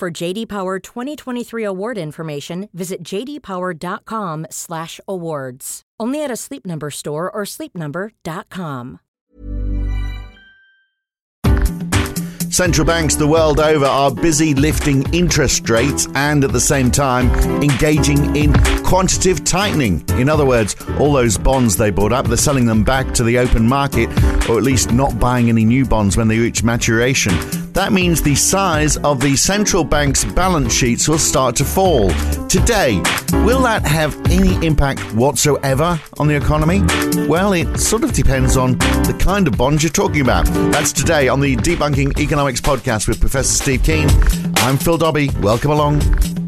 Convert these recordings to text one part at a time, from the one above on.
For JD Power 2023 award information, visit jdpower.com/awards. Only at a Sleep Number store or sleepnumber.com. Central banks the world over are busy lifting interest rates and at the same time engaging in quantitative tightening. In other words, all those bonds they bought up, they're selling them back to the open market or at least not buying any new bonds when they reach maturation. That means the size of the central bank's balance sheets will start to fall. Today, will that have any impact whatsoever on the economy? Well, it sort of depends on the kind of bonds you're talking about. That's today on the Debunking Economics podcast with Professor Steve Keen. I'm Phil Dobbie. Welcome along.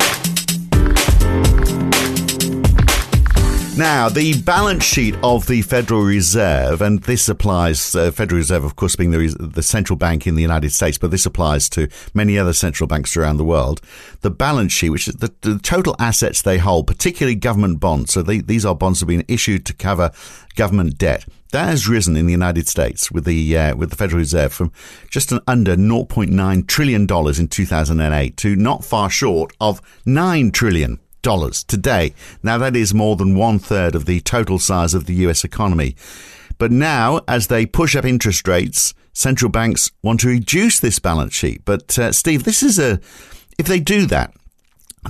Now, the balance sheet of the Federal Reserve, and this applies, uh, Federal Reserve, of course, being the, the central bank in the United States, but this applies to many other central banks around the world. The balance sheet, which is the, the total assets they hold, particularly government bonds. So they, these are bonds that have been issued to cover government debt. That has risen in the United States with the uh, with the Federal Reserve from just under 0.9 trillion dollars in 2008 to not far short of 9 trillion dollars today. Now that is more than one third of the total size of the US economy. But now, as they push up interest rates, central banks want to reduce this balance sheet. But uh, Steve, this is a if they do that,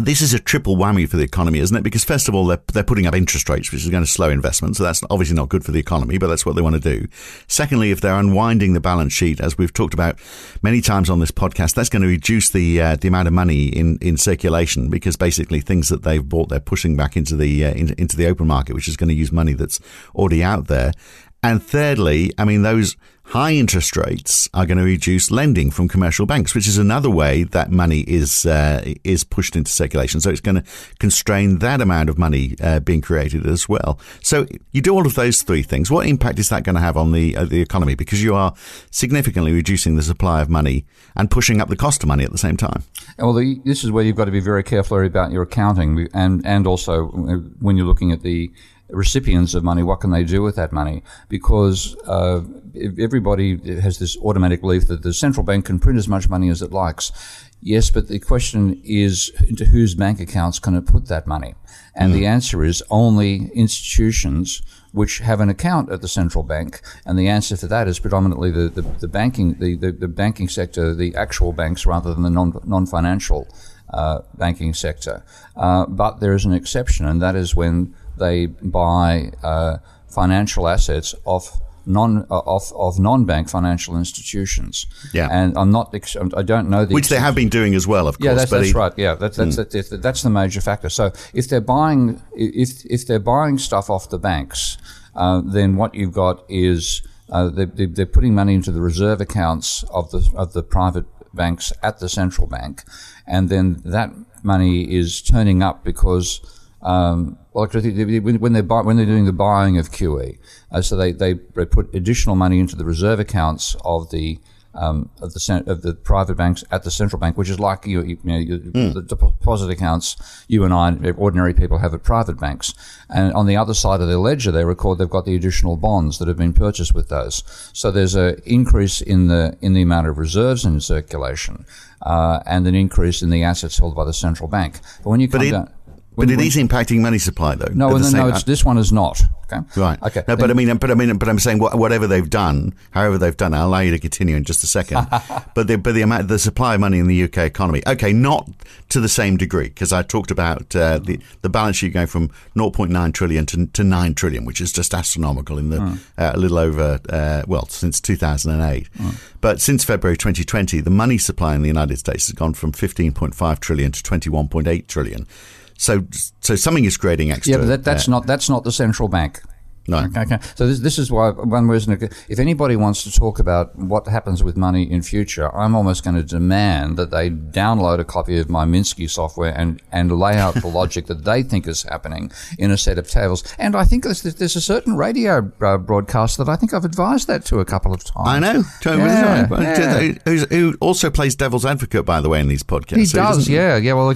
this is a triple whammy for the economy, isn't it? Because first of all, they're, they're putting up interest rates, which is going to slow investment. So that's obviously not good for the economy, but that's what they want to do. Secondly, if they're unwinding the balance sheet, as we've talked about many times on this podcast, that's going to reduce the uh, the amount of money in, in circulation because basically things that they've bought, they're pushing back into the uh, in, into the open market, which is going to use money that's already out there. And thirdly, I mean, those high interest rates are going to reduce lending from commercial banks, which is another way that money is uh, is pushed into circulation. So it's going to constrain that amount of money uh, being created as well. So you do all of those three things. What impact is that going to have on the uh, the economy? Because you are significantly reducing the supply of money and pushing up the cost of money at the same time. Well, the, this is where you've got to be very careful about your accounting, and and also uh, when you're looking at the recipients of money, what can they do with that money? Because uh, everybody has this automatic belief that the central bank can print as much money as it likes. Yes, but the question is into whose bank accounts can it put that money? And mm. the answer is only institutions which have an account at the central bank. And the answer to that is predominantly the, the, the banking the, the, the, banking sector, the actual banks rather than the non non financial uh, banking sector. Uh, but there is an exception, and that is when they buy uh, financial assets off non uh, of, of non-bank financial institutions. Yeah, and I'm not. I don't know the which they have been doing as well. Of course, yeah, that's, that's he, right. Yeah, that's that's, mm. that's that's the major factor. So if they're buying if if they're buying stuff off the banks, uh, then what you've got is uh, they, they're putting money into the reserve accounts of the of the private banks at the central bank, and then that money is turning up because um, well, when they're buy, when they're doing the buying of QE, uh, so they, they put additional money into the reserve accounts of the um, of the of the private banks at the central bank, which is like you, you know mm. the deposit accounts you and I, ordinary people, have at private banks. And on the other side of their ledger, they record they've got the additional bonds that have been purchased with those. So there's an increase in the in the amount of reserves in circulation, uh, and an increase in the assets held by the central bank. But when you come down but it is impacting money supply, though. No, no, no. this one is not. Okay. Right. Okay. No, but I mean, but I mean, but I'm saying whatever they've done, however they've done, I'll allow you to continue in just a second. but the but the amount, the supply of money in the UK economy, okay, not to the same degree because I talked about uh, the the balance sheet going from 0.9 trillion to, to 9 trillion, which is just astronomical in the mm. uh, a little over uh, well since 2008. Mm. But since February 2020, the money supply in the United States has gone from 15.5 trillion to 21.8 trillion. So, so something is creating extra. Yeah, but that, that's uh, not that's not the central bank. No. Okay. So this, this is why one reason, if anybody wants to talk about what happens with money in future, I'm almost going to demand that they download a copy of my Minsky software and, and lay out the logic that they think is happening in a set of tables. And I think there's, there's a certain radio uh, broadcast that I think I've advised that to a couple of times. I know. Totally Yeah, right. yeah. Who also plays devil's advocate, by the way, in these podcasts. He So does, doesn't- yeah, yeah. Well,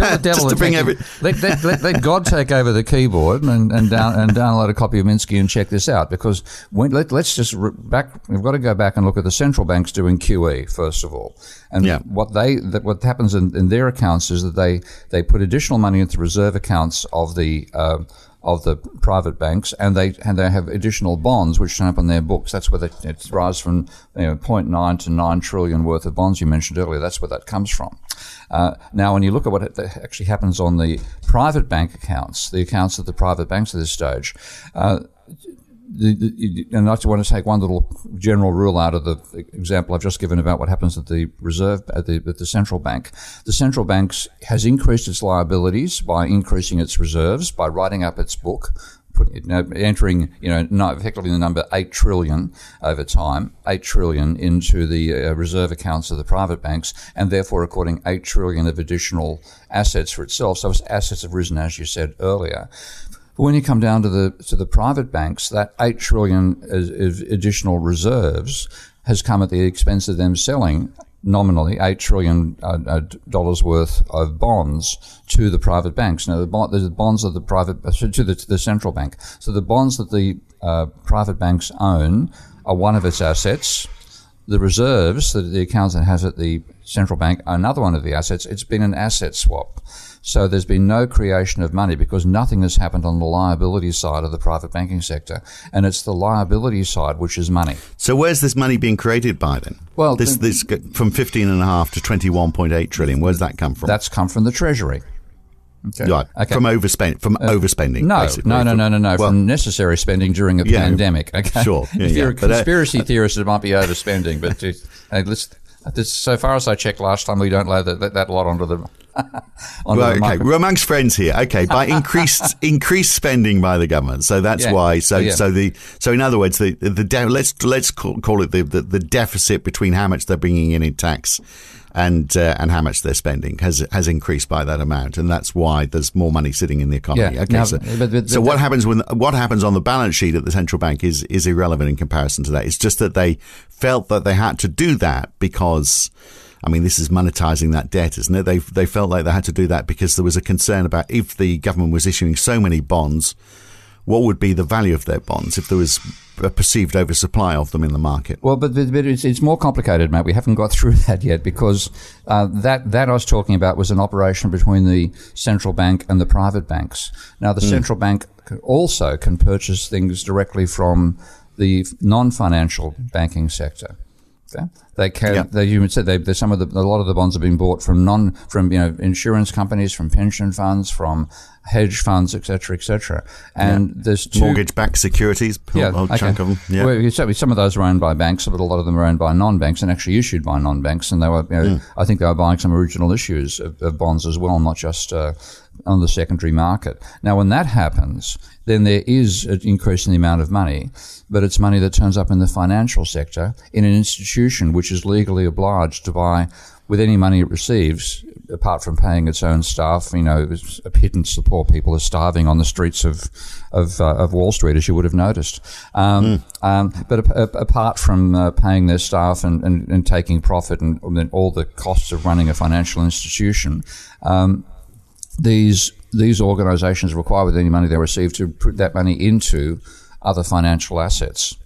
okay, but the, the, tell the devil Just to bring every- let, let, let, let God take over the keyboard and and, down, and download a copy of Minsky and check this out because when, let, let's just re- back. We've got to go back and look at the central banks doing QE first of all, and Yeah. what they that what happens in, in their accounts is that they they put additional money into reserve accounts of the. Uh, of the private banks, and they and they have additional bonds which turn up on their books. That's where they, it rises from you know, 0.9 to 9 trillion worth of bonds you mentioned earlier. That's where that comes from. Uh, now, when you look at what actually happens on the private bank accounts, the accounts of the private banks at this stage, uh, the, the, and I just want to take one little general rule out of the example I've just given about what happens at the reserve at the, at the central bank. The central bank has increased its liabilities by increasing its reserves by writing up its book. Entering, you know, no, effectively the number eight trillion over time, eight trillion into the uh, reserve accounts of the private banks, and therefore recording eight trillion of additional assets for itself. So its assets have risen, as you said earlier. But when you come down to the to the private banks, that eight trillion is additional reserves has come at the expense of them selling nominally eight trillion uh, uh, dollars worth of bonds to the private banks. Now, the, bond, the bonds of the private uh, to the, to the central bank. So the bonds that the uh, private banks own are one of its assets. The reserves that the accountant has at the central bank another one of the assets. It's been an asset swap. So there's been no creation of money because nothing has happened on the liability side of the private banking sector, and it's the liability side which is money. So where's this money being created by then? Well, this the- this from fifteen and a half to twenty one point eight trillion. Where's that come from? That's come from the treasury. Okay. right Okay. Uh, from overspend from overspending. No, basically. no, no, no, no, no. Well, from necessary spending during a Yeah, pandemic. Okay, sure. Yeah, if you're yeah. a But, uh, conspiracy theorist, it might be overspending. But uh, let's, this, so far as I checked last time, we don't lay that, that, that lot onto the. onto Well, the okay, we're amongst friends here. Okay, by increased increased spending by the government, so that's Yeah. why. So, oh, Yeah. so the so in other words, the the de- let's let's call, call it the, the the deficit between how much they're bringing in in tax and uh, and how much they're spending has has increased by that amount, and that's why there's more money sitting in the economy. Yeah. Okay, Now, so, but- but- so what happens when what happens on the balance sheet at the central bank is is irrelevant in comparison to that. It's just that they felt that they had to do that because. I mean, this is monetizing that debt, isn't it? They they felt like they had to do that because there was a concern about if the government was issuing so many bonds, what would be the value of their bonds if there was a perceived oversupply of them in the market? Well, but, but it's, it's more complicated, mate. We haven't got through that yet because uh, that that I was talking about was an operation between the central bank and the private banks. Now, the central bank also can purchase things directly from the non-financial banking sector. Okay? They can. Yeah. They, you said they, they, some of the a lot of the bonds have been bought from non from you know insurance companies, from pension funds, from hedge funds, etc., etc. And there's two Mortgage-backed securities, a whole chunk of them. Yeah. well, certainly some of those are owned by banks, but a lot of them are owned by non-banks and actually issued by non-banks. And they were, you know, Hmm. I think they were buying some original issues of, of bonds as well, not just uh, on the secondary market. Now, when that happens, then there is an increase in the amount of money, but it's money that turns up in the financial sector in an institution which is legally obliged to buy with any money it receives, apart from paying its own staff, you know, a pittance. The poor people are starving on the streets of of, uh, of Wall Street, as you would have noticed. Um, um, but a, a, apart from uh, paying their staff and, and, and taking profit and, and all the costs of running a financial institution, um, these these organisations require with any money they receive to put that money into other financial assets,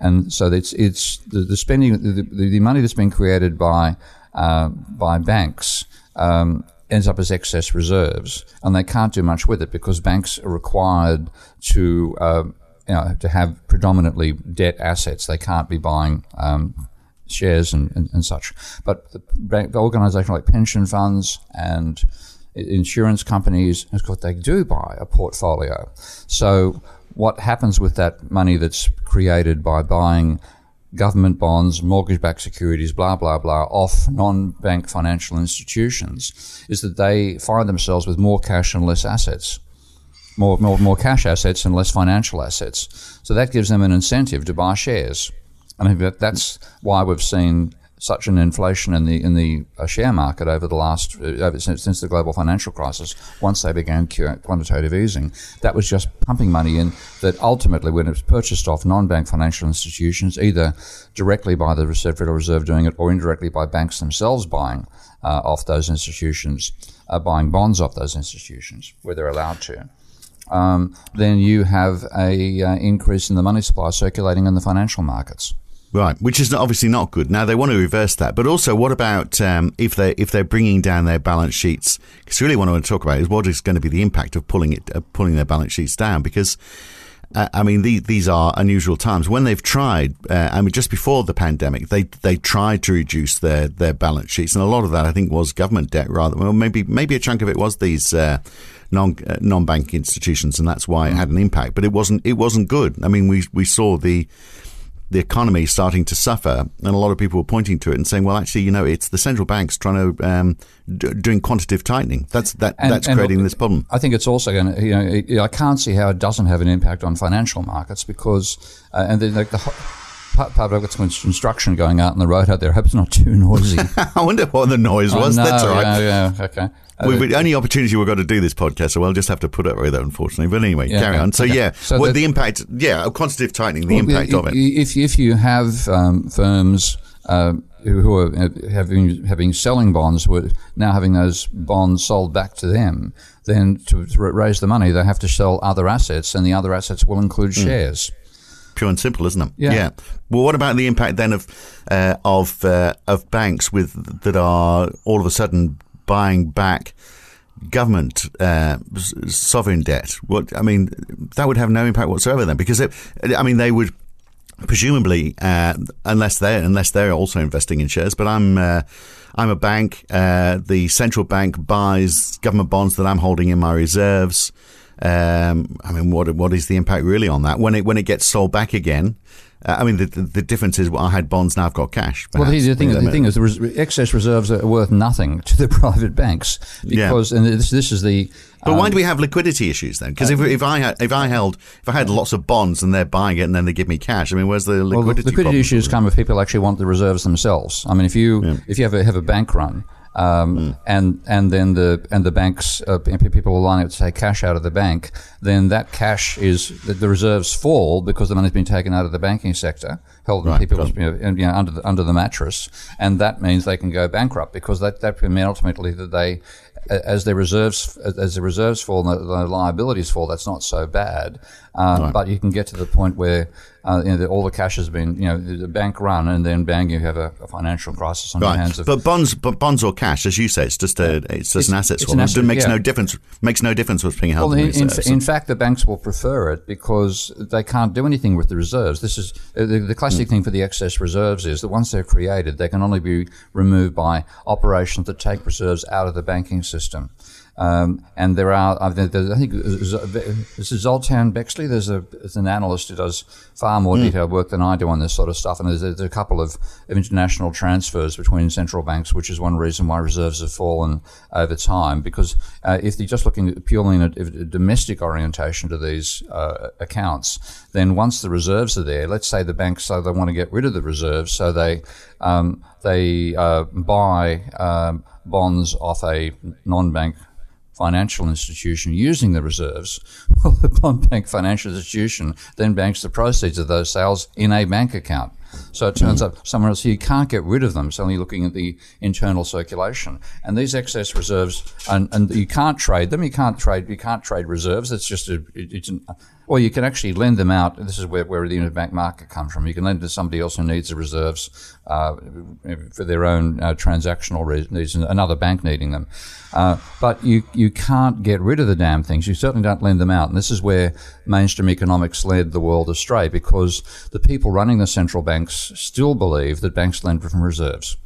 and so it's it's the, the spending the, the, money that's been created by uh, by banks. Um, ends up as excess reserves, and they can't do much with it because banks are required to uh, you know, to have predominantly debt assets. They can't be buying um, shares and, and, and such. But the, bank, organisation like pension funds and insurance companies, of course, they do buy a portfolio. So what happens with that money that's created by buying government bonds, mortgage-backed securities, blah blah blah, off non-bank financial institutions, is that they find themselves with more cash and less assets. more, more, more cash assets and less financial assets. So that gives them an incentive to buy shares. I that that's why we've seen such an inflation in the in the uh, share market over the last uh, over, since, since, the global financial crisis. Once they began quantitative easing, that was just pumping money in. That ultimately, when it was purchased off non-bank financial institutions, either directly by the Federal Reserve doing it or indirectly by banks themselves buying uh, off those institutions, uh, buying bonds off those institutions where they're allowed to. Um, then you have a uh, increase in the money supply circulating in the financial markets. Right, which is obviously not good. Now they want to reverse that, but also what about um, if they if they're bringing down their balance sheets? Because really, what I want to talk about is what is going to be the impact of pulling it, uh, pulling their balance sheets down. Because uh, I mean, the, these are unusual times. When they've tried, uh, I mean, just before the pandemic, they they tried to reduce their, their balance sheets, and a lot of that I think was government debt rather. Well, maybe maybe a chunk of it was these uh, non uh, non bank institutions, and that's why it had an impact. But it wasn't it wasn't good. I mean, we we saw the the economy starting to suffer, and a lot of people were pointing to it and saying, "Well, actually, you know, it's the central banks trying to um, d- doing quantitative tightening. That's that and, that's and creating look, this problem." I think it's also going to, you know, I can't see how it doesn't have an impact on financial markets because, uh, and then like the Pub, I've got some instruction going out on the road out there. I hope it's not too noisy. I wonder what the noise was. Oh, That's all right. Yeah, yeah, okay. Uh, we, only opportunity we've got to do this podcast, so we'll just have to put up with it, unfortunately. But anyway, yeah, carry okay. on. So okay. yeah, so what the, the, impact? Yeah, quantitative tightening, the well, impact if, of it. If if you have um, firms. Uh, who are uh, having having selling bonds, who are now having those bonds sold back to them, then to, to raise the money, they have to sell other assets, and the other assets will include mm. shares pure and simple, isn't it? Yeah. yeah. Well, what about the impact then of uh, of uh, of banks with that are all of a sudden buying back government uh, sovereign debt? What I mean, that would have no impact whatsoever then, because it, I mean they would presumably uh, unless they unless they're also investing in shares. But I'm uh, I'm a bank. Uh, the central bank buys government bonds that I'm holding in my reserves. Um, I mean, what what is the impact really on that when it when it gets sold back again? Uh, I mean, the, the difference is well, I had bonds, now I've got cash. Perhaps. Well, the, the thing, the thing is, the res- excess reserves are worth nothing to the private banks because, yeah. and this, this is the. But um, why do we have liquidity issues then? Because if, if I had, if I held if I had lots of bonds and they're buying it and then they give me cash, I mean, where's the liquidity? Well, the liquidity issues come if people actually want the reserves themselves. I mean, if you yeah. if you have a, have a bank run um, mm. and and then the and the banks uh, people are lining up to take cash out of the bank, then that cash is the, the reserves fall because the money's been taken out of the banking sector, held right, in people's you know, under the under the mattress, and that means they can go bankrupt because that that mean ultimately that they as their reserves as the reserves fall and the, the liabilities fall, that's not so bad. Um, right. But you can get to the point where uh, you know, the, all the cash has been, you know, the bank run, and then bang, you have a, a financial crisis on right. your hands. Of, but bonds, but bonds or cash, as you say, it's just a, it's just it's, an asset swap. An asset, it makes yeah. no difference. Makes no difference being held. Well, in, in, in, fact, the banks will prefer it because they can't do anything with the reserves. This is uh, the, the classic mm. thing for the excess reserves is that once they're created, they can only be removed by operations that take reserves out of the banking system. Um, and there are, I think, this is Zoltan Bexley. There's, a, there's an analyst who does far more mm. detailed work than I do on this sort of stuff. And there's, there's, a couple of international transfers between central banks, which is one reason why reserves have fallen over time. Because uh, if you're just looking purely in a, a domestic orientation to these uh, accounts, then once the reserves are there, let's say the banks say they want to get rid of the reserves, so they um, they uh, buy um, bonds off a non-bank financial institution using the reserves, well, the bond bank financial institution then banks the proceeds of those sales in a bank account. So it turns up somewhere else you can't get rid of them. It's only looking at the internal circulation. And these excess reserves, and, and you can't trade them. You can't trade. You can't trade reserves. It's just a, it's an, or you can actually lend them out. This is where, where the interbank market comes from. You can lend to somebody else who needs the reserves uh, for their own uh, transactional needs, another bank needing them. Uh, but you, you can't get rid of the damn things. You certainly don't lend them out. And this is where mainstream economics led the world astray because the people running the central banks still believe that banks lend from reserves.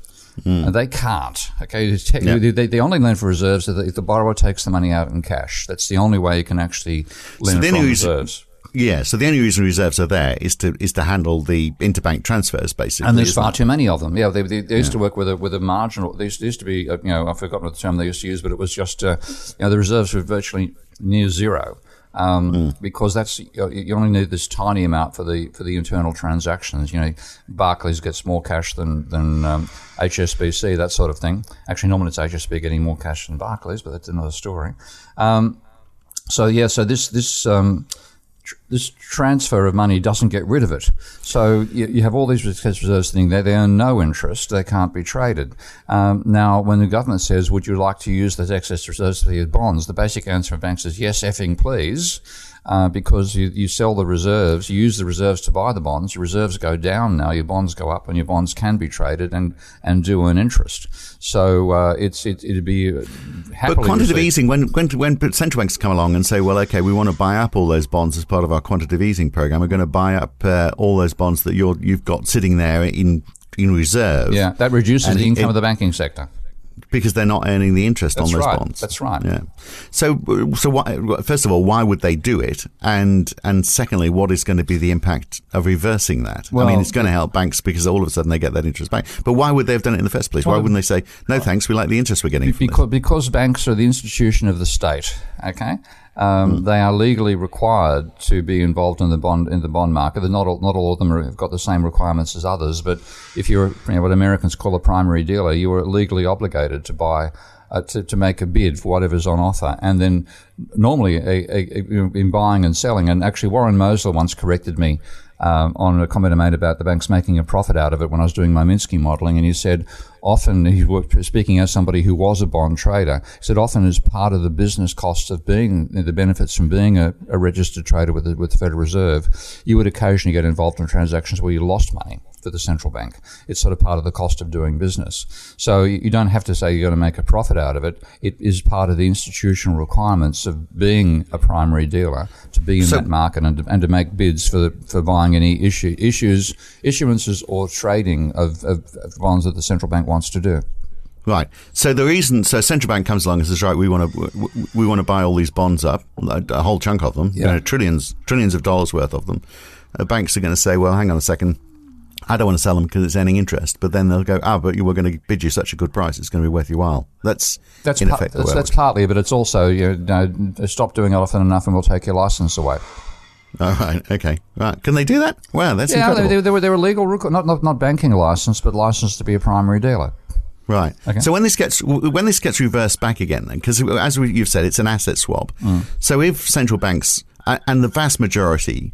Mm. And they can't. Okay, yeah. they, they only lend for reserves if the borrower takes the money out in cash. That's the only way you can actually lend so from reserves. Yeah, so the only reason reserves are there is to is to handle the interbank transfers, basically. And there's far it? too many of them. Yeah, they, they, they used yeah. to work with a with a marginal. They used, used to be, uh, you know, I've forgotten the term they used to use, but it was just, uh, you know, the reserves were virtually near zero. Um, mm. because that's you only need this tiny amount for the for the internal transactions. You know, Barclays gets more cash than than um, HSBC, that sort of thing. Actually, normally it's HSBC getting more cash than Barclays, but that's another story. Um, so yeah, so this this um, this transfer of money doesn't get rid of it. So you, you have all these excess reserves sitting there. They earn no interest. They can't be traded. Um, now, when the government says, "Would you like to use those excess reserves for your bonds?" the basic answer from banks is yes, effing please uh, because you, you sell the reserves, you use the reserves to buy the bonds. Your reserves go down now, your bonds go up, and your bonds can be traded and, and do earn interest. So uh, it's it, it'd be uh, but quantitative received. easing when, when when central banks come along and say, well, okay, we want to buy up all those bonds as part of our quantitative easing program. We're going to buy up uh, all those bonds that you're you've got sitting there in in reserve. Yeah, that reduces and the income it, of the banking sector because they're not earning the interest That's on those right. bonds. That's right. Yeah. So, so why, first of all, why would they do it? And and secondly, what is going to be the impact of reversing that? Well, I mean, it's going to uh, help banks because all of a sudden they get that interest back. But why would they have done it in the first place? Why wouldn't they say, no, uh, thanks, we like the interest we're getting? Because, because banks are the institution of the state. Okay. Um, mm. They are legally required to be involved in the bond in the bond market. They're not all, not all of them have got the same requirements as others, but if you're you know, what Americans call a primary dealer, you are legally obligated to buy uh, to, to make a bid for whatever's on offer. And then normally a, a, a, in buying and selling, and actually Warren Mosler once corrected me um, on a comment I made about the banks making a profit out of it when I was doing my Minsky modeling, and he said often he was speaking as somebody who was a bond trader. He said often as part of the business costs of being the benefits from being a, a registered trader with the, with the Federal Reserve, you would occasionally get involved in transactions where you lost money for the central bank. It's sort of part of the cost of doing business. So you don't have to say you're going to make a profit out of it. It is part of the institutional requirements of being a primary dealer to be in so, that market and to, and to make bids for the, for buying any issue issues issuances or trading of, of, of bonds that the central bank wants to do. Right. So the reason, so central bank comes along and says, right, we want to we want to buy all these bonds up, a whole chunk of them, yeah. you know, trillions trillions of dollars worth of them. Uh, banks are going to say, well, hang on a second, I don't want to sell them because it's earning interest. But then they'll go, ah, but we're going to bid you such a good price, it's going to be worth your while. That's that's in effect that's, that's partly, but it's also you know, stop doing it often enough, and we'll take your license away. All right. Okay. Right. Can they do that? Wow, that's yeah. Incredible. They, they, were they were legal, not not not banking license, but license to be a primary dealer. Right. Okay. So when this gets when this gets reversed back again, then because as you've said, it's an asset swap. Mm. So if central banks and the vast majority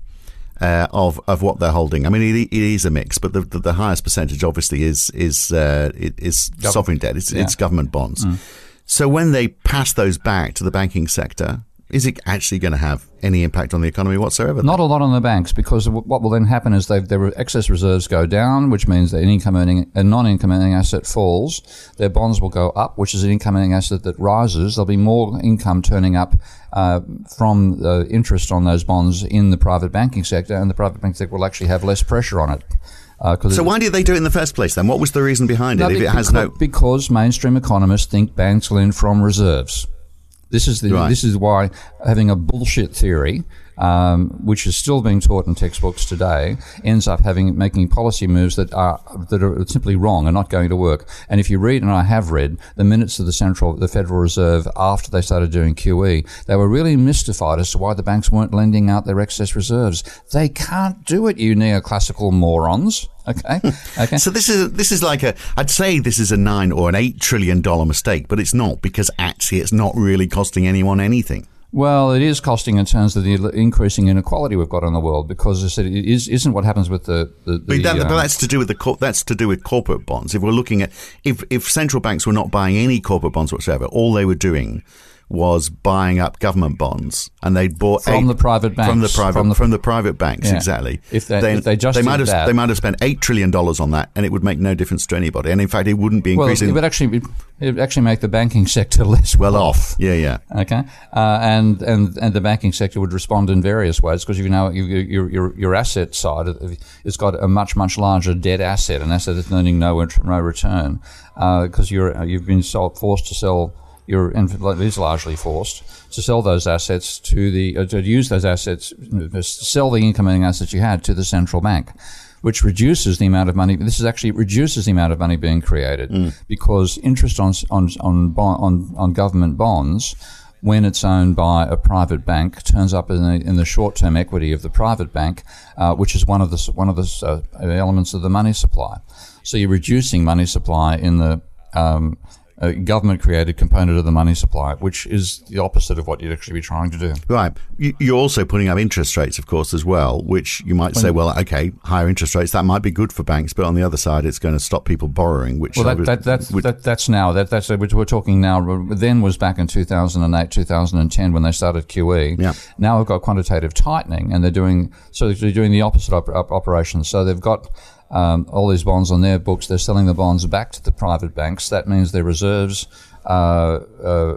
uh, of of what they're holding. I mean, it, it is a mix, but the, the, the highest percentage obviously is is uh, is Gov- sovereign debt. It's, yeah. it's government bonds. Mm. So when they pass those back to the banking sector, is it actually going to have any impact on the economy whatsoever? Not a lot on the banks because what will then happen is their excess reserves go down, which means that an income earning, a non-income earning asset falls. Their bonds will go up, which is an income earning asset that rises. There'll be more income turning up uh, from the interest on those bonds in the private banking sector, and the private banking sector will actually have less pressure on it. Uh, so why did they do it in the first place then? What was the reason behind it? if it has no because mainstream economists think banks lend from reserves. This is the, right. this is why having a bullshit theory um, which is still being taught in textbooks today, ends up having making policy moves that are that are simply wrong and not going to work. And if you read, and I have read the minutes of the central, the Federal Reserve after they started doing QE, they were really mystified as to why the banks weren't lending out their excess reserves. They can't do it, you neoclassical morons. Okay. Okay. so this is this is like a I'd say this is a nine or an eight trillion dollar mistake, but it's not because actually it's not really costing anyone anything. Well, it is costing in terms of the increasing inequality we've got in the world because I said it is, isn't what happens with the. the, the but, that, but, um, that's to do with the that's to do with corporate bonds. If we're looking at if if central banks were not buying any corporate bonds whatsoever, all they were doing was buying up government bonds, and they bought from the private banks from the private from the, from the private banks yeah. exactly. If they, they, if they just they might have that, they might have spent eight trillion dollars on that, and it would make no difference to anybody. And in fact, it wouldn't be increasing. Well, it would actually it would actually make the banking sector less well off. Yeah, yeah. Okay, uh, and and and the banking sector would respond in various ways because you know you, your your your asset side it's got a much much larger debt asset, an asset that's earning no no return because uh, you're you've been sold, forced to sell you're and it is largely forced to sell those assets to the uh, to use those assets sell the incoming assets you had to the central bank which reduces the amount of money this is actually reduces the amount of money being created mm. because interest on on on on, on government bonds when it's owned by a private bank, turns up in the, in the short-term equity of the private bank, uh, which is one of the one of the uh, elements of the money supply. So you're reducing money supply in the um, a government created component of the money supply, which is the opposite of what you'd actually be trying to do. Right. You're also putting up interest rates, of course, as well, which you might say, well, okay, higher interest rates, that might be good for banks, but on the other side, it's going to stop people borrowing, which. Well, that, that, that's, which, that, that's now. That, that's what we're talking now. Then was back in 2008, 2010 when they started QE. Yeah. Now we've got quantitative tightening, and they're doing, so they're doing the opposite op- op- operations. So they've got um, all these bonds on their books. They're selling the bonds back to the private banks. That means their reserves uh, uh,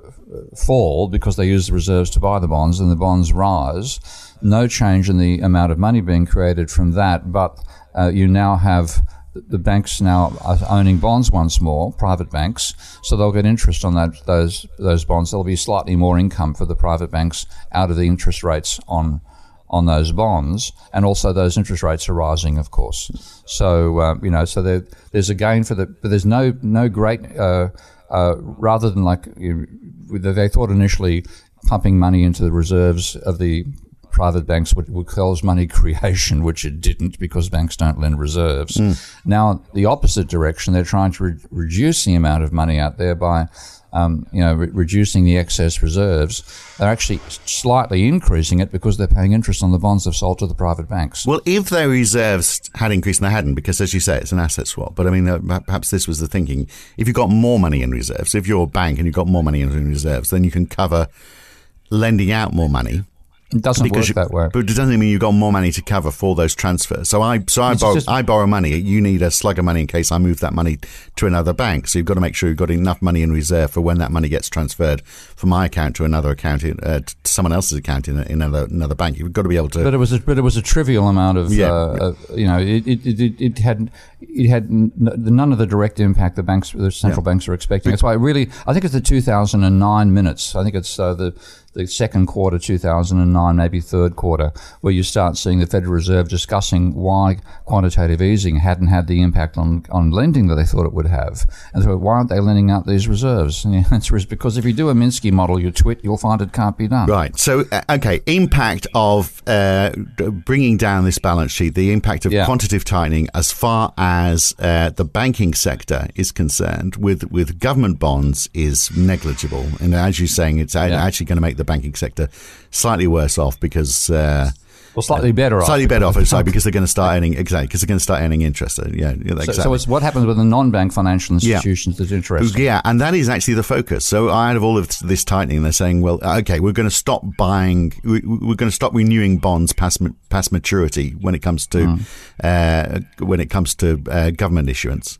fall because they use the reserves to buy the bonds, and the bonds rise. No change in the amount of money being created from that, but uh, you now have the banks now are owning bonds once more, private banks, so they'll get interest on that, those those bonds. There'll be slightly more income for the private banks out of the interest rates on on those bonds, and also those interest rates are rising, of course. So uh, you know, so there, there's a gain for the, but there's no no great uh, uh, rather than like you know, they thought initially pumping money into the reserves of the private banks would, would cause money creation, which it didn't because banks don't lend reserves. Mm. Now, the opposite direction, they're trying to re- reduce the amount of money out there by um, you know, re- reducing the excess reserves, they're actually slightly increasing it because they're paying interest on the bonds they've sold to the private banks. Well, if their reserves had increased, and they hadn't, because as you say, it's an asset swap. But I mean, uh, perhaps this was the thinking: if you've got more money in reserves, if you're a bank and you've got more money in reserves, then you can cover lending out more money it doesn't because work you, that way. But it doesn't mean you've got more money to cover for those transfers. So I so I borrow, just, I borrow money. You need a slug of money in case I move that money to another bank. So you've got to make sure you've got enough money in reserve for when that money gets transferred from my account to another account, uh, to someone else's account in, in another, another bank. You've got to be able to. But it was a, but it was a trivial amount of yeah, uh, yeah. you know it it, it, it had it had none of the direct impact the banks the central yeah. banks are expecting. That's why I really I think it's the 2009 minutes. I think it's uh, the the second quarter 2009, maybe third quarter, where you start seeing the Federal Reserve discussing why quantitative easing hadn't had the impact on, on lending that they thought it would have. And so why aren't they lending out these reserves? And the answer is because if you do a Minsky model, you tweet, you'll find it can't be done. Right. So, uh, okay, impact of uh, bringing down this balance sheet, the impact of yeah. quantitative tightening as far as uh, the banking sector is concerned with, with government bonds is negligible. And as you're saying, it's yeah. actually going to make the banking sector slightly worse off because. Uh, well, slightly better off. Slightly better off, sorry, because they're going to start earning exactly because they're going to start earning interest. Yeah, exactly. So, so it's what happens with the non-bank financial institutions yeah. that's interesting. Yeah, and that is actually the focus. So out of all of this tightening, they're saying, well, okay, we're going to stop buying, we, are going to stop renewing bonds past past maturity when it comes to mm. uh, when it comes to uh, government issuance.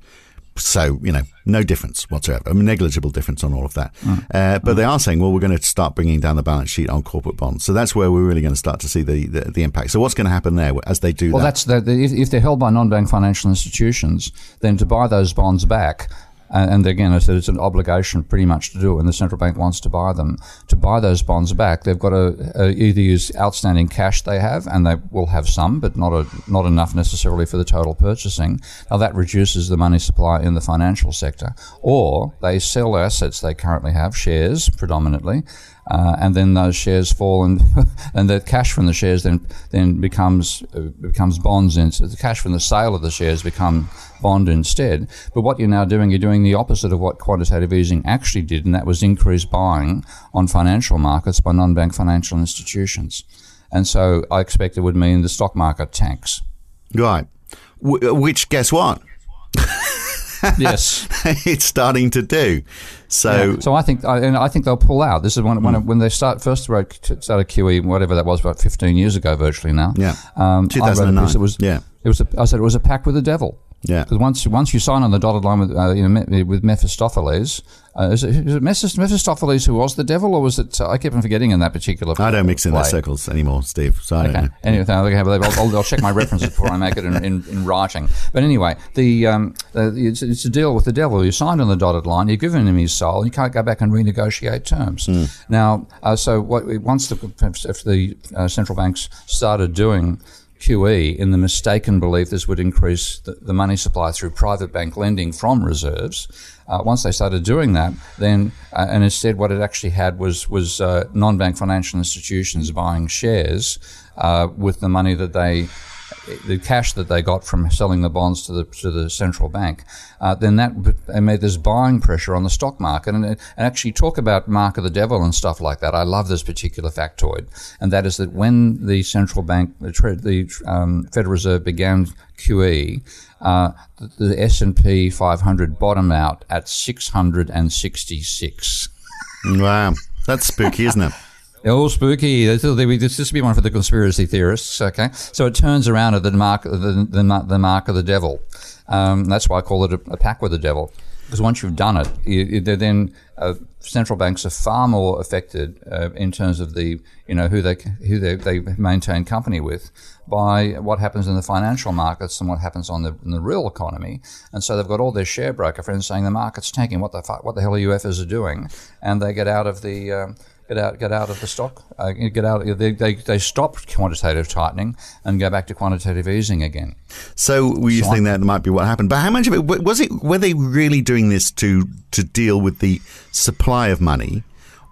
So, you know, no difference whatsoever, a negligible difference on all of that. Mm. Uh, but mm. they are saying, well, we're going to start bringing down the balance sheet on corporate bonds. So that's where we're really going to start to see the, the, the impact. So what's going to happen there as they do well, that? Well, that's the, if, if they're held by non bank financial institutions, then to buy those bonds back, and again, I said it's an obligation pretty much to do and the central bank wants to buy them. To buy those bonds back, they've got to uh, either use outstanding cash they have, and they will have some, but not a, not enough necessarily for the total purchasing. Now that reduces the money supply in the financial sector, or they sell assets they currently have, shares predominantly, uh, and then those shares fall, and and the cash from the shares then then becomes uh, becomes bonds, and so the cash from the sale of the shares become bond instead. But what you're now doing, you're doing the opposite of what quantitative easing actually did, and that was increase buying on financial markets by non-bank financial institutions. And so I expect it would mean the stock market tanks. Right. W- which, guess what? yes, it's starting to do. So, yeah. so I think, I, and I think they'll pull out. This is when, when, mm. when they start first started QE, whatever that was, about fifteen years ago, virtually now. Yeah, um, two thousand nine. It was yeah. It was. A, I said it was a pact with the devil. Yeah. Because once once you sign on the dotted line with uh, you know with Mephistopheles, uh, is, it, is it Mephistopheles who was the devil, or was it? Uh, I keep on forgetting in that particular. I don't mix in those circles anymore, Steve. So I okay. Anyway, I'll, I'll, I'll, check my references before I make it in, in, in writing. But anyway, the um, it's, it's, a deal with the devil. You signed on the dotted line. You've given him his soul. You can't go back and renegotiate terms. Mm. Now, uh, so what once the if the uh, central banks started doing QE in the mistaken belief this would increase the, the money supply through private bank lending from reserves. Uh, once they started doing that, then uh, and instead what it actually had was was uh, non-bank financial institutions buying shares uh, with the money that they the cash that they got from selling the bonds to the to the central bank, uh, then that made this buying pressure on the stock market. And, and actually, talk about mark of the devil and stuff like that. I love this particular factoid, and that is that when the central bank, the, the um, Federal Reserve began QE, uh, the, the S and P 500 bottomed out at 666. Wow, that's spooky, isn't it? Oh, spooky! This will be one for the conspiracy theorists. Okay, so it turns around at the mark, the, the, the mark of the devil. Um, that's why I call it a, a, with the devil. Because once you've done it, you, then uh, central banks are far more affected uh, in terms of the you know who they who they, they maintain company with by what happens in the financial markets and what happens on the, in the real economy. And so they've got all their share broker friends saying the market's tanking. What the fuck, what the hell are UFs are doing? And they get out of the um, get out get out of the stock. Uh, get out. They, they they stop quantitative tightening and go back to quantitative easing again. So we so think that might be what happened. But how much of it was it? Were they really doing this to to deal with the supply of money?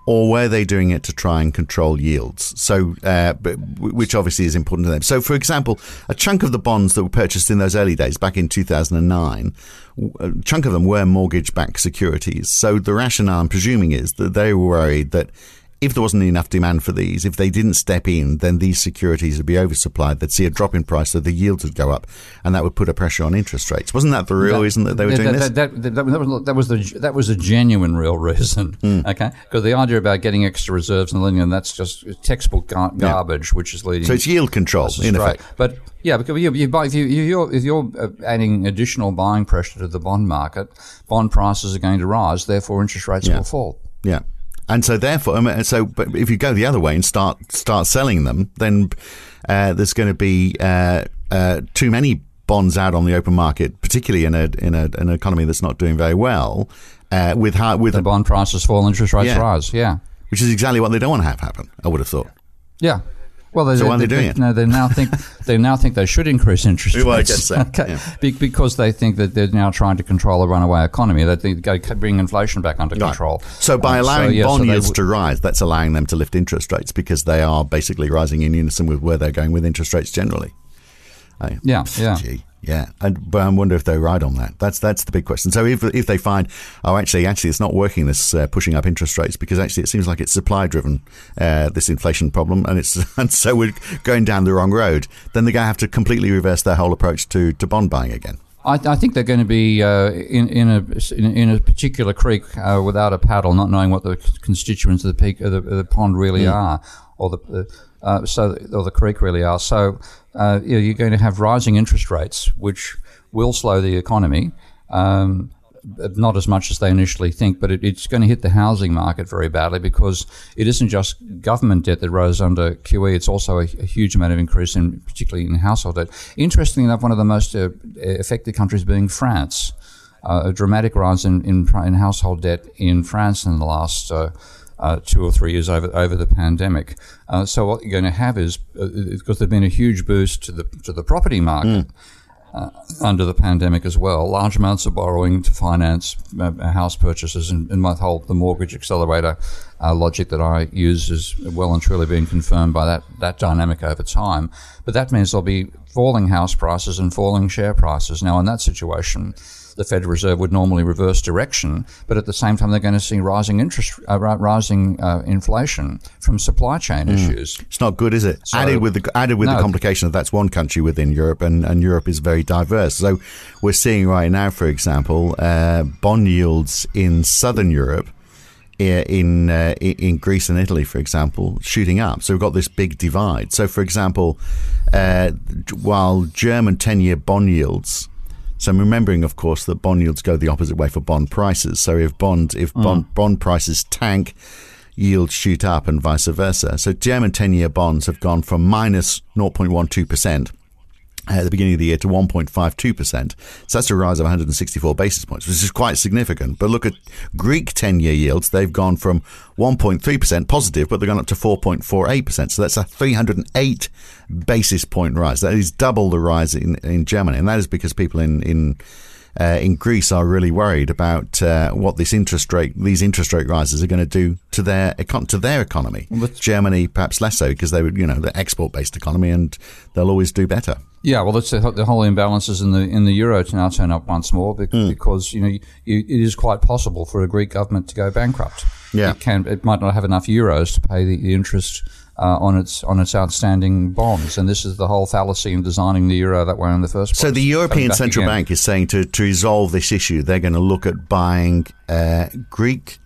or were they doing it to try and control yields? So, uh, which obviously is important to them. So, for example, a chunk of the bonds that were purchased in those early days, back in 2009, a chunk of them were mortgage-backed securities. So, the rationale I'm presuming is that they were worried that if there wasn't enough demand for these, if they didn't step in, then these securities would be oversupplied. They'd see a drop in price, so the yields would go up, and that would put a pressure on interest rates. Wasn't that the real that, reason that they were that, doing that, this? That, that, was, that was the that was a genuine real reason. Mm. Okay, because the idea about getting extra reserves and lending that's just textbook gar- garbage, yeah. which is leading. So it's yield control, in effect. But yeah, because you, you buy, if, you, you're, if you're uh, adding additional buying pressure to the bond market, bond prices are going to rise. Therefore, interest rates yeah. will fall. Yeah. And so, therefore, I mean, so but if you go the other way and start start selling them, then uh, there's going to be uh, uh, too many bonds out on the open market, particularly in a in a, an economy that's not doing very well. Uh, with high, with the bond prices fall, interest rates yeah. rise. Yeah, which is exactly what they don't want to have happen. I would have thought. Yeah, well, they, so why are they, they doing it? No, they now think they now think they should increase interest well, rates. I guess so. okay. Yeah. Be- because they think that they're now trying to control a runaway economy. That they bring inflation back under right. control. So by um, allowing so, yeah, bond so yields w- to rise, that's allowing them to lift interest rates because they are basically rising in unison with where they're going with interest rates generally. I, yeah, yeah. Gee. Yeah, and, but I wonder if they're right on that. That's that's the big question. So if if they find, oh, actually, actually, it's not working. This uh, pushing up interest rates because actually it seems like it's supply driven. Uh, this inflation problem, and it's and so we're going down the wrong road. Then they're going to have to completely reverse their whole approach to to bond buying again. I, I, think they're going to be uh, in, in, a, in, a particular creek uh, without a paddle, not knowing what the constituents of the peak of the, of the pond really mm. are, or the uh, so or the creek really are. So uh, you know, you're going to have rising interest rates, which will slow the economy. Um, not as much as they initially think, but it, it's going to hit the housing market very badly because it isn't just government debt that rose under QE; it's also a, a huge amount of increase in, particularly in household debt. Interestingly enough, one of the most uh, affected countries being France, uh, a dramatic rise in, in, in household debt in France in the last. Uh, uh, two or three years over over the pandemic. Uh, so what you're going to have is uh, because there's been a huge boost to the to the property market. Mm. Uh, under the pandemic as well, large amounts of borrowing to finance uh, house purchases, and, and, my whole the mortgage accelerator uh, logic that I use is well and truly being confirmed by that that dynamic over time. But that means there'll be falling house prices and falling share prices. Now, in that situation, the Federal Reserve would normally reverse direction, but at the same time, they're going to see rising interest, uh, rising uh, inflation from supply chain mm. issues. It's not good, is it? So, added with the added with no, the complication that that's one country within Europe, and, and Europe is very diverse. So we're seeing right now, for example, uh, bond yields in southern Europe in uh, in Greece and Italy, for example, shooting up. So we've got this big divide. So, for example, uh, while German ten-year bond yields so I'm remembering, of course, that bond yields go the opposite way for bond prices. So if bond if mm. bond bond prices tank, yields shoot up, and vice versa. So German ten-year bonds have gone from minus 0.12 percent at the beginning of the year to 1.52%. So that's a rise of 164 basis points, which is quite significant. But look at Greek 10 year yields. They've gone from 1.3% positive, but they've gone up to 4.48%. So that's a 308 basis point rise. That is double the rise in, in Germany. And that is because people in, in uh, in Greece are really worried about uh, what this interest rate, these interest rate rises are going to do to their econ- to their economy. With Germany, perhaps less so because they would, you know, the export based economy, and they'll always do better. Yeah, well, that's the, the, whole imbalances in the in the euro to now turn up once more because, mm. because you know you, it is quite possible for a Greek government to go bankrupt. Yeah, it can it might not have enough euros to pay the, the interest uh, on its on its outstanding bonds, and this is the whole fallacy in designing the euro that way in the first place. So the European Central again. Bank is saying to to resolve this issue, they're going to look at buying uh, Greek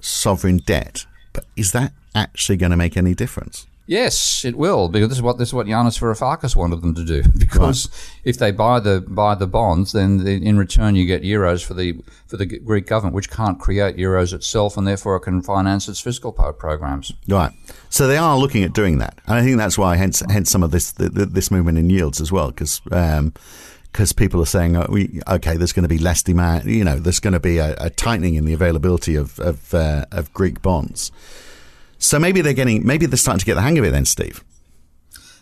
sovereign debt. But is that actually going to make any difference? Yes, it will because this is what this is what Yanis Varoufakis wanted them to do. Because right. if they buy the buy the bonds, then in return you get euros for the for the Greek government, which can't create euros itself, and therefore it can finance its fiscal programs. Right. So they are looking at doing that, and I think that's why hence hence some of this the, this movement in yields as well, because. Um, because people are saying, oh, we, okay, there's going to be less demand. You know, there's going to be a, a tightening in the availability of of, uh, of Greek bonds. So maybe they're getting, maybe they're starting to get the hang of it then, Steve.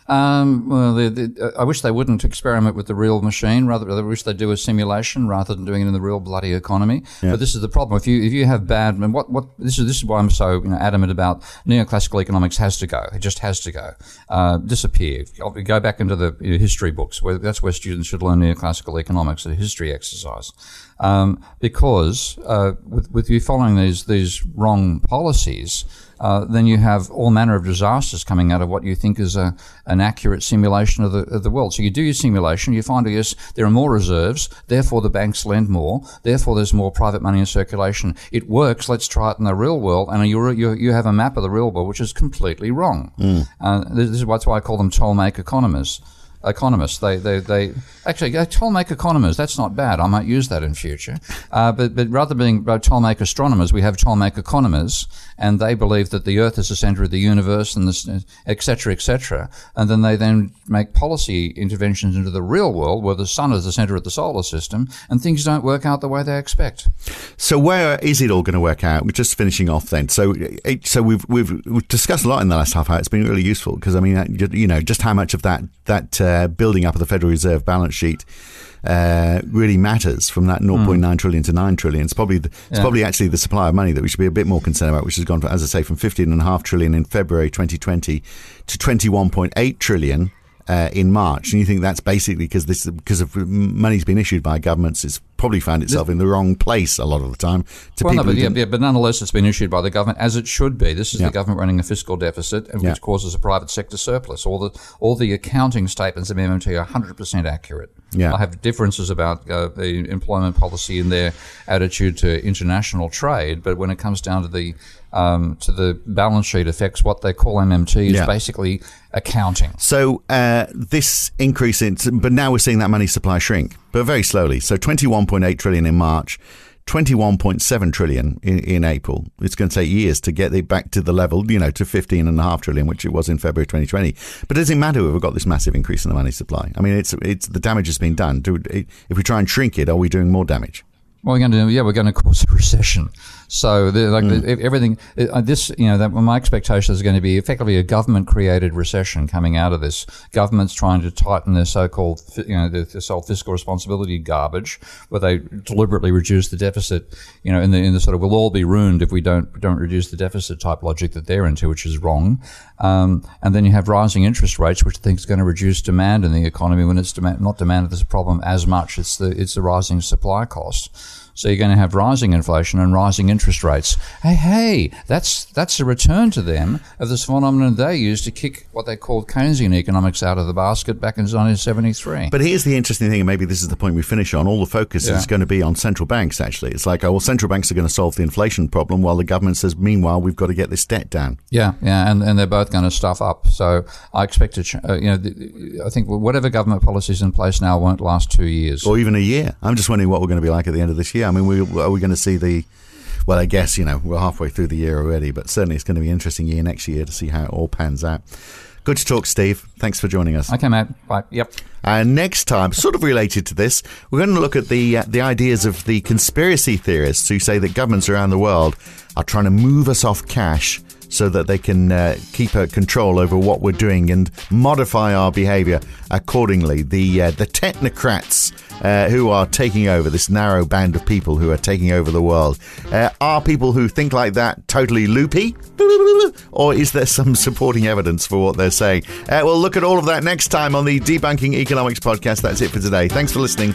Um, well, they, they, I wish they wouldn't experiment with the real machine. Rather, I wish they'd do a simulation rather than doing it in the real bloody economy. Yeah. But this is the problem. If you if you have bad, and what what this is this is why I'm so you know, adamant about neoclassical economics has to go. It just has to go, uh, disappear. Go back into the history books. Where that's where students should learn neoclassical economics, a history exercise. Um, because uh, with with you following these these wrong policies uh, then you have all manner of disasters coming out of what you think is a, an accurate simulation of the, of the world. So you do your simulation, you find, yes, there are more reserves, therefore the banks lend more, therefore there's more private money in circulation. It works, let's try it in the real world, and you, you, you have a map of the real world which is completely wrong. Mm. Uh, this is why I call them Ptolemaic economists economists. They, they, they actually Ptolemaic economists. That's not bad. I might use that in future. Uh, but, but rather being Ptolemaic astronomers, we have Ptolemaic economists, and they believe that the Earth is the center of the universe, and this, et cetera, et cetera. And then they then make policy interventions into the real world, where the sun is the center of the solar system, and things don't work out the way they expect. So where is it all going to work out? We're just finishing off then. So, so we've we've discussed a lot in the last half hour. It's been really useful because I mean, you know, just how much of that that uh, uh, building up of the Federal Reserve balance sheet uh, really matters from that 0.9 mm. trillion to 9 trillion. It's probably the, it's yeah. probably actually the supply of money that we should be a bit more concerned about, which has gone, from, as I say, from 15.5 trillion in February 2020 to 21.8 trillion uh, in March, and you think that's basically because this because of money's been issued by governments, it's probably found itself in the wrong place a lot of the time. To well, no, but, yeah, yeah, but nonetheless, it's been issued by the government as it should be. This is yeah. the government running a fiscal deficit, which yeah. causes a private sector surplus. All the all the accounting statements of MMT are 100 percent accurate. Yeah. I have differences about uh, the employment policy and their attitude to international trade, but when it comes down to the um, to the balance sheet effects, what they call MMT is yeah. basically accounting. So uh, this increase in, but now we're seeing that money supply shrink, but very slowly. So 21.8 trillion in March. 21.7 trillion in, in April. It's going to take years to get it back to the level, you know, to 15.5 trillion, which it was in February 2020. But does it matter if we've got this massive increase in the money supply? I mean, it's, it's, the damage has been done. Do, if we try and shrink it, are we doing more damage? Well, we're going to, yeah, we're going to cause a recession. So, like mm. everything, uh, this, you know, that my expectation is going to be effectively a government-created recession coming out of this. Governments trying to tighten their so-called, you know, their, their fiscal responsibility garbage, where they deliberately reduce the deficit. You know, in the in the sort of we'll all be ruined if we don't don't reduce the deficit type logic that they're into, which is wrong. Um, and then you have rising interest rates, which I think is going to reduce demand in the economy when it's demand, not demand a problem as much. It's the it's the rising supply cost. So you're going to have rising inflation and rising interest rates. Hey, hey, that's that's a return to them of this phenomenon they used to kick what they called Keynesian economics out of the basket back in 1973. But here's the interesting thing, and maybe this is the point we finish on. All the focus yeah. is going to be on central banks. Actually, it's like, oh, well, central banks are going to solve the inflation problem, while the government says, meanwhile, we've got to get this debt down. Yeah, yeah, and, and they're both going to stuff up. So I expect to, uh, you know, I think whatever government policies in place now won't last two years or even a year. I'm just wondering what we're going to be like at the end of this year. I mean, we, are we going to see the? Well, I guess you know we're halfway through the year already, but certainly it's going to be an interesting year next year to see how it all pans out. Good to talk, Steve. Thanks for joining us. Okay, mate. Bye. Yep. And next time, sort of related to this, we're going to look at the uh, the ideas of the conspiracy theorists who say that governments around the world are trying to move us off cash so that they can uh, keep a control over what we're doing and modify our behaviour accordingly. The uh, the technocrats uh, who are taking over this narrow band of people who are taking over the world uh, are people who think like that totally loopy, or is there some supporting evidence for what they're saying? Uh, we'll look at all of that next time on the Debunking Economics podcast. That's it for today. Thanks for listening.